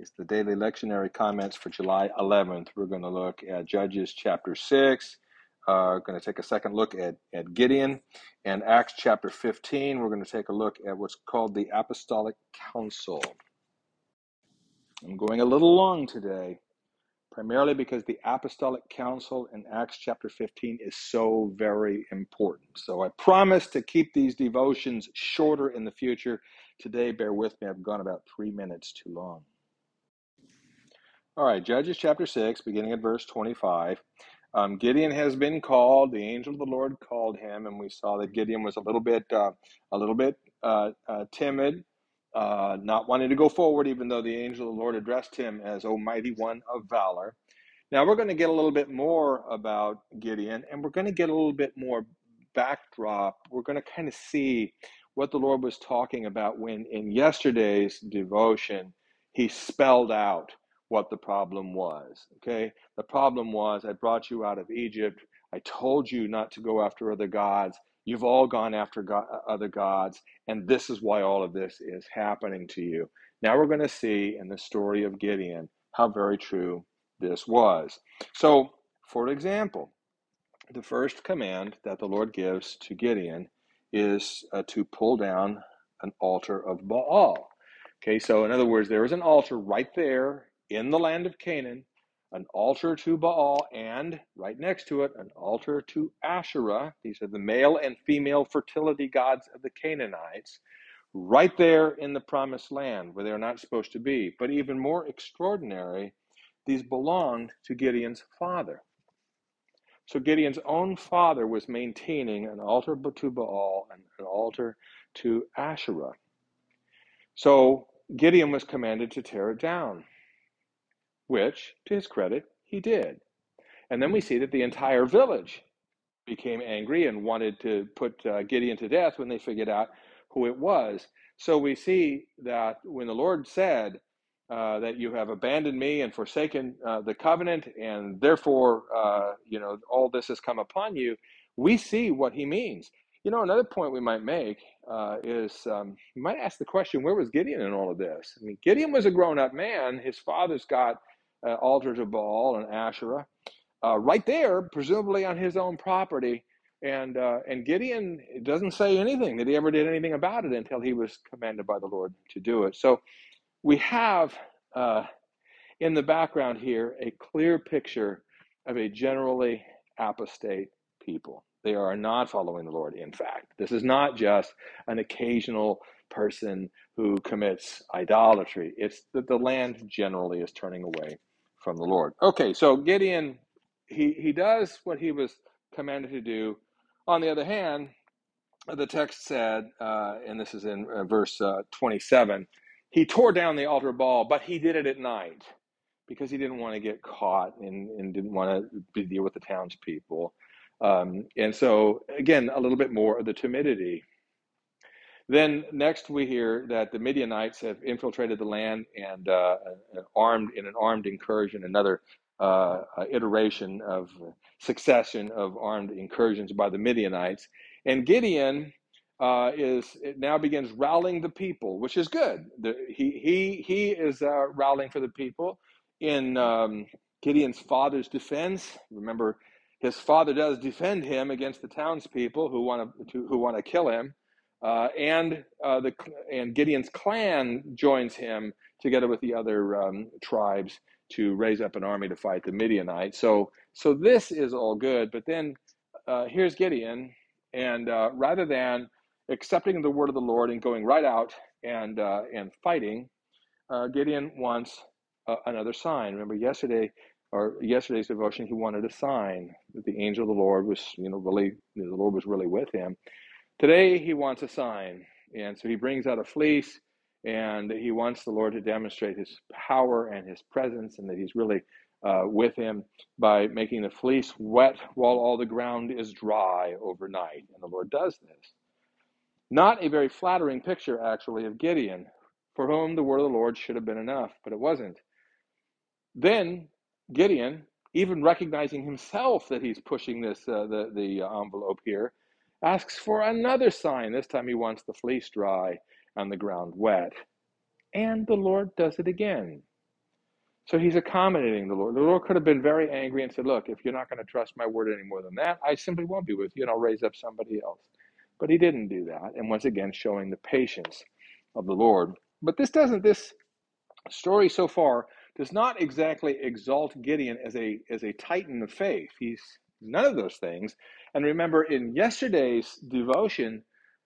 It's the daily lectionary comments for July 11th. We're going to look at Judges chapter 6. Uh, going to take a second look at, at Gideon and Acts chapter 15. We're going to take a look at what's called the Apostolic Council. I'm going a little long today, primarily because the Apostolic Council in Acts chapter 15 is so very important. So I promise to keep these devotions shorter in the future. Today, bear with me, I've gone about three minutes too long. All right, Judges chapter 6, beginning at verse 25. Um, Gideon has been called. The angel of the Lord called him, and we saw that Gideon was a little bit, uh, a little bit uh, uh, timid, uh, not wanting to go forward, even though the angel of the Lord addressed him as "Almighty One of Valor." Now we're going to get a little bit more about Gideon, and we're going to get a little bit more backdrop. We're going to kind of see what the Lord was talking about when, in yesterday's devotion, He spelled out what the problem was. Okay? The problem was I brought you out of Egypt. I told you not to go after other gods. You've all gone after God, other gods, and this is why all of this is happening to you. Now we're going to see in the story of Gideon how very true this was. So, for example, the first command that the Lord gives to Gideon is uh, to pull down an altar of Baal. Okay, so in other words, there is an altar right there in the land of Canaan, an altar to Baal, and right next to it, an altar to Asherah. These are the male and female fertility gods of the Canaanites, right there in the promised land where they're not supposed to be. But even more extraordinary, these belonged to Gideon's father. So Gideon's own father was maintaining an altar to Baal and an altar to Asherah. So Gideon was commanded to tear it down which, to his credit, he did. And then we see that the entire village became angry and wanted to put uh, Gideon to death when they figured out who it was. So we see that when the Lord said uh, that you have abandoned me and forsaken uh, the covenant, and therefore, uh, you know, all this has come upon you, we see what he means. You know, another point we might make uh, is um, you might ask the question, where was Gideon in all of this? I mean, Gideon was a grown up man. His father's got uh, altars of Baal and Asherah, uh, right there, presumably on his own property. And uh, and Gideon doesn't say anything that he ever did anything about it until he was commanded by the Lord to do it. So we have uh, in the background here a clear picture of a generally apostate people. They are not following the Lord, in fact. This is not just an occasional person who commits idolatry, it's that the land generally is turning away from the Lord. Okay, so Gideon, he, he does what he was commanded to do. On the other hand, the text said, uh, and this is in uh, verse uh, 27, he tore down the altar Baal, but he did it at night because he didn't want to get caught and, and didn't want to deal with the townspeople. Um, and so, again, a little bit more of the timidity then next we hear that the Midianites have infiltrated the land and uh, armed in an armed incursion, another uh, iteration of succession of armed incursions by the Midianites. And Gideon uh, is now begins rallying the people, which is good. The, he he he is uh, rallying for the people in um, Gideon's father's defense. Remember, his father does defend him against the townspeople who want to who want to kill him. Uh, and uh, the and Gideon's clan joins him together with the other um, tribes to raise up an army to fight the Midianites. So so this is all good, but then uh, here's Gideon, and uh, rather than accepting the word of the Lord and going right out and uh, and fighting, uh, Gideon wants another sign. Remember yesterday or yesterday's devotion, he wanted a sign that the angel of the Lord was, you know, really the Lord was really with him. Today, he wants a sign. And so he brings out a fleece and he wants the Lord to demonstrate his power and his presence and that he's really uh, with him by making the fleece wet while all the ground is dry overnight. And the Lord does this. Not a very flattering picture, actually, of Gideon, for whom the word of the Lord should have been enough, but it wasn't. Then Gideon, even recognizing himself that he's pushing this uh, the the envelope here, asks for another sign. This time he wants the fleece dry and the ground wet. And the Lord does it again. So he's accommodating the Lord. The Lord could have been very angry and said, Look, if you're not going to trust my word any more than that, I simply won't be with you and I'll raise up somebody else. But he didn't do that. And once again, showing the patience of the Lord. But this doesn't, this story so far does not exactly exalt Gideon as a as a titan of faith. He's none of those things. And remember, in yesterday's devotion,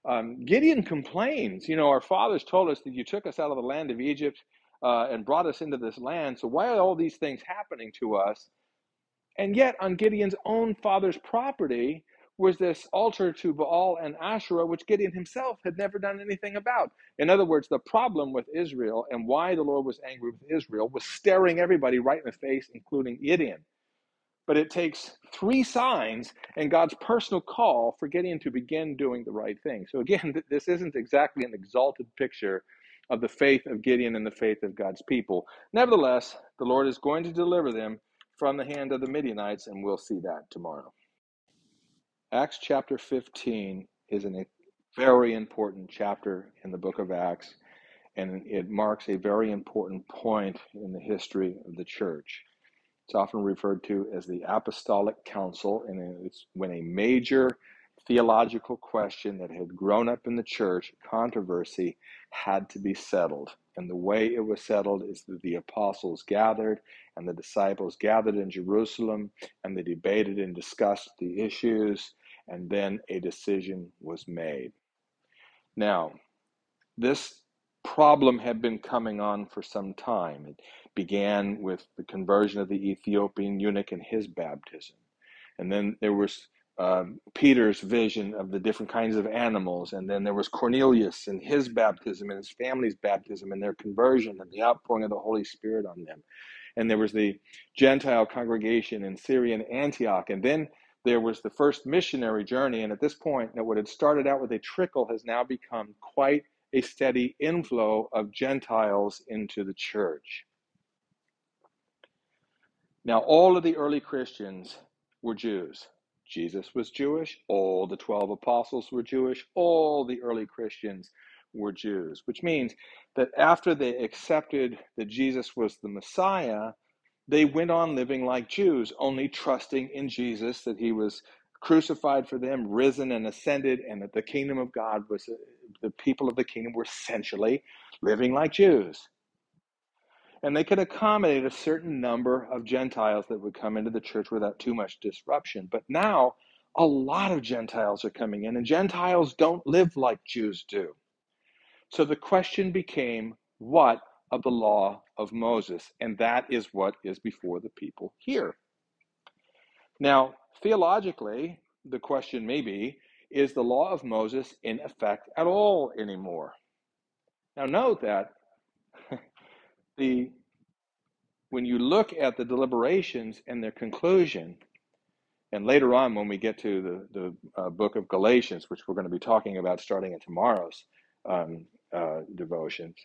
um, Gideon complains. You know, our fathers told us that you took us out of the land of Egypt uh, and brought us into this land. So why are all these things happening to us? And yet, on Gideon's own father's property was this altar to Baal and Asherah, which Gideon himself had never done anything about. In other words, the problem with Israel and why the Lord was angry with Israel was staring everybody right in the face, including Gideon. But it takes three signs and God's personal call for Gideon to begin doing the right thing. So, again, this isn't exactly an exalted picture of the faith of Gideon and the faith of God's people. Nevertheless, the Lord is going to deliver them from the hand of the Midianites, and we'll see that tomorrow. Acts chapter 15 is a very important chapter in the book of Acts, and it marks a very important point in the history of the church. It's often referred to as the Apostolic Council, and it's when a major theological question that had grown up in the church, controversy, had to be settled. And the way it was settled is that the apostles gathered and the disciples gathered in Jerusalem and they debated and discussed the issues, and then a decision was made. Now, this problem had been coming on for some time. It began with the conversion of the Ethiopian eunuch and his baptism. And then there was um, Peter's vision of the different kinds of animals, and then there was Cornelius and his baptism and his family's baptism and their conversion and the outpouring of the Holy Spirit on them. And there was the Gentile congregation in Syrian Antioch, and then there was the first missionary journey. And at this point, what had started out with a trickle has now become quite a steady inflow of Gentiles into the church. Now, all of the early Christians were Jews. Jesus was Jewish, all the 12 apostles were Jewish, all the early Christians were Jews, which means that after they accepted that Jesus was the Messiah, they went on living like Jews, only trusting in Jesus that he was crucified for them, risen and ascended, and that the kingdom of God was uh, the people of the kingdom were essentially living like Jews and they could accommodate a certain number of Gentiles that would come into the church without too much disruption. But now, a lot of Gentiles are coming in, and Gentiles don't live like Jews do. So the question became what of the law of Moses? And that is what is before the people here. Now, theologically, the question may be is the law of Moses in effect at all anymore? Now, note that the when you look at the deliberations and their conclusion, and later on when we get to the, the uh, book of Galatians, which we're going to be talking about starting in tomorrow's um, uh, devotions,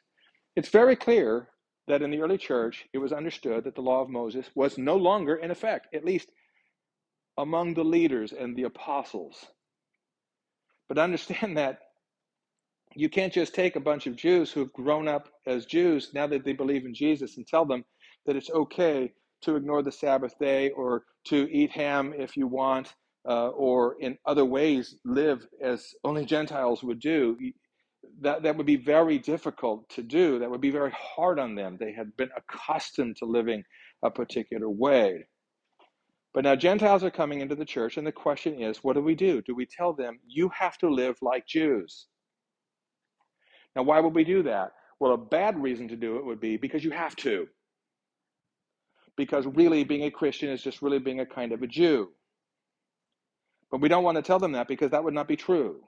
it's very clear that in the early church it was understood that the law of Moses was no longer in effect, at least among the leaders and the apostles. But understand that you can't just take a bunch of Jews who've grown up as Jews now that they believe in Jesus and tell them that it's okay to ignore the Sabbath day or to eat ham if you want, uh, or in other ways live as only Gentiles would do. That, that would be very difficult to do. That would be very hard on them. They had been accustomed to living a particular way. But now Gentiles are coming into the church, and the question is what do we do? Do we tell them, you have to live like Jews? Now, why would we do that? Well, a bad reason to do it would be because you have to. Because really, being a Christian is just really being a kind of a Jew. But we don't want to tell them that because that would not be true.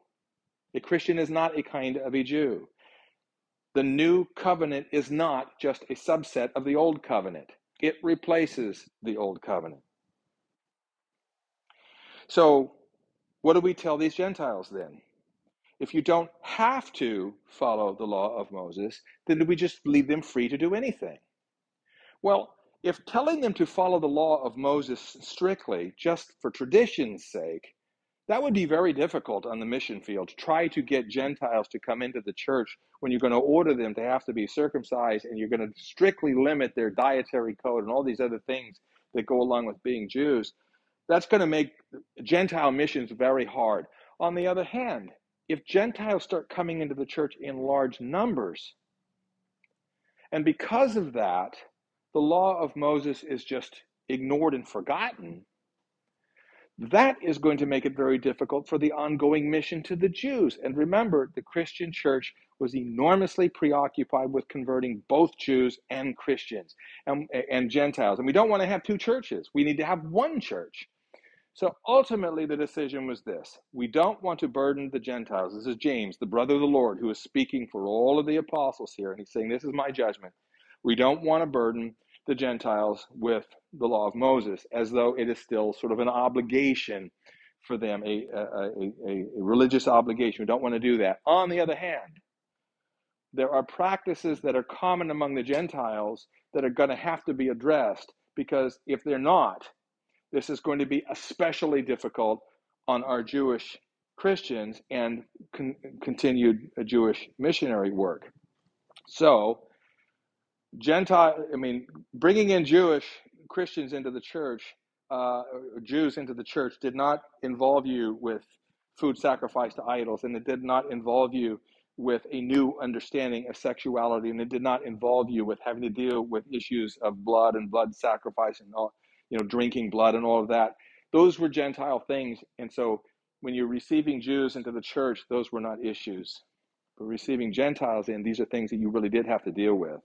A Christian is not a kind of a Jew. The new covenant is not just a subset of the old covenant, it replaces the old covenant. So, what do we tell these Gentiles then? if you don't have to follow the law of Moses, then do we just leave them free to do anything? Well, if telling them to follow the law of Moses strictly, just for tradition's sake, That would be very difficult on the mission field to try to get Gentiles to come into the church when you're going to order them to have to be circumcised and you're going to strictly limit their dietary code and all these other things that go along with being Jews. That's going to make Gentile missions very hard. On the other hand, if Gentiles start coming into the church in large numbers, and because of that, the law of Moses is just ignored and forgotten, that is going to make it very difficult for the ongoing mission to the Jews. And remember, the Christian church was enormously preoccupied with converting both Jews and Christians and, and Gentiles. And we don't want to have two churches, we need to have one church. So ultimately, the decision was this we don't want to burden the Gentiles. This is James, the brother of the Lord, who is speaking for all of the apostles here. And he's saying, This is my judgment. We don't want to burden the Gentiles with the law of Moses, as though it is still sort of an obligation for them, a, a, a, a religious obligation. We don't want to do that. On the other hand, there are practices that are common among the Gentiles that are going to have to be addressed because if they're not, this is going to be especially difficult on our Jewish Christians and con- continued Jewish missionary work. So, Gentile, I mean, bringing in Jewish Christians into the church, uh, Jews into the church, did not involve you with food sacrificed to idols, and it did not involve you with a new understanding of sexuality, and it did not involve you with having to deal with issues of blood and blood sacrifice and all, you know, drinking blood and all of that. Those were Gentile things, and so when you're receiving Jews into the church, those were not issues. But receiving Gentiles in, these are things that you really did have to deal with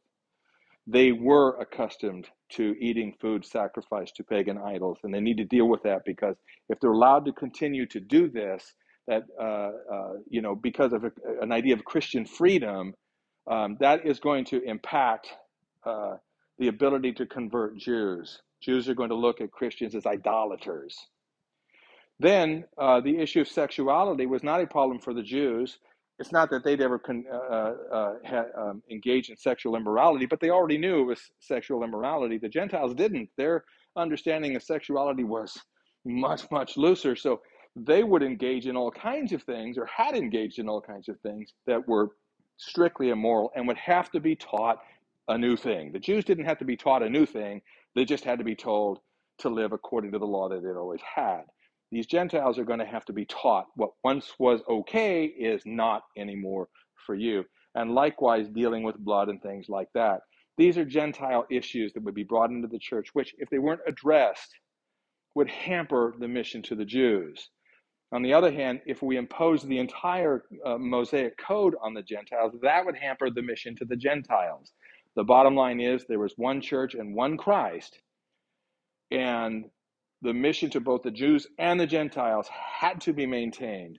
they were accustomed to eating food sacrificed to pagan idols, and they need to deal with that because if they're allowed to continue to do this, that uh, uh, you know, because of a, an idea of Christian freedom, um, that is going to impact uh, the ability to convert Jews. Jews are going to look at Christians as idolaters. Then uh, the issue of sexuality was not a problem for the Jews it's not that they'd ever con, uh, uh, uh, um, engaged in sexual immorality, but they already knew it was sexual immorality. The Gentiles didn't. Their understanding of sexuality was much, much looser. So they would engage in all kinds of things, or had engaged in all kinds of things that were strictly immoral and would have to be taught a new thing. The Jews didn't have to be taught a new thing, they just had to be told to live according to the law that they'd always had these Gentiles are going to have to be taught what once was okay is not anymore for you. And likewise, dealing with blood and things like that. These are Gentile issues that would be brought into the church, which, if they weren't addressed, would hamper the mission to the Jews. On the other hand, if we impose the entire uh, Mosaic code on the Gentiles, that would hamper the mission to the Gentiles. The bottom line is there was one church and one Christ, and the mission to both the Jews and the Gentiles had to be maintained.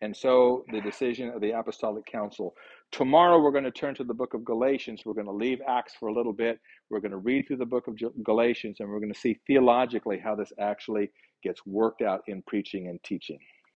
And so the decision of the Apostolic Council. Tomorrow we're going to turn to the book of Galatians. We're going to leave Acts for a little bit. We're going to read through the book of Galatians and we're going to see theologically how this actually gets worked out in preaching and teaching.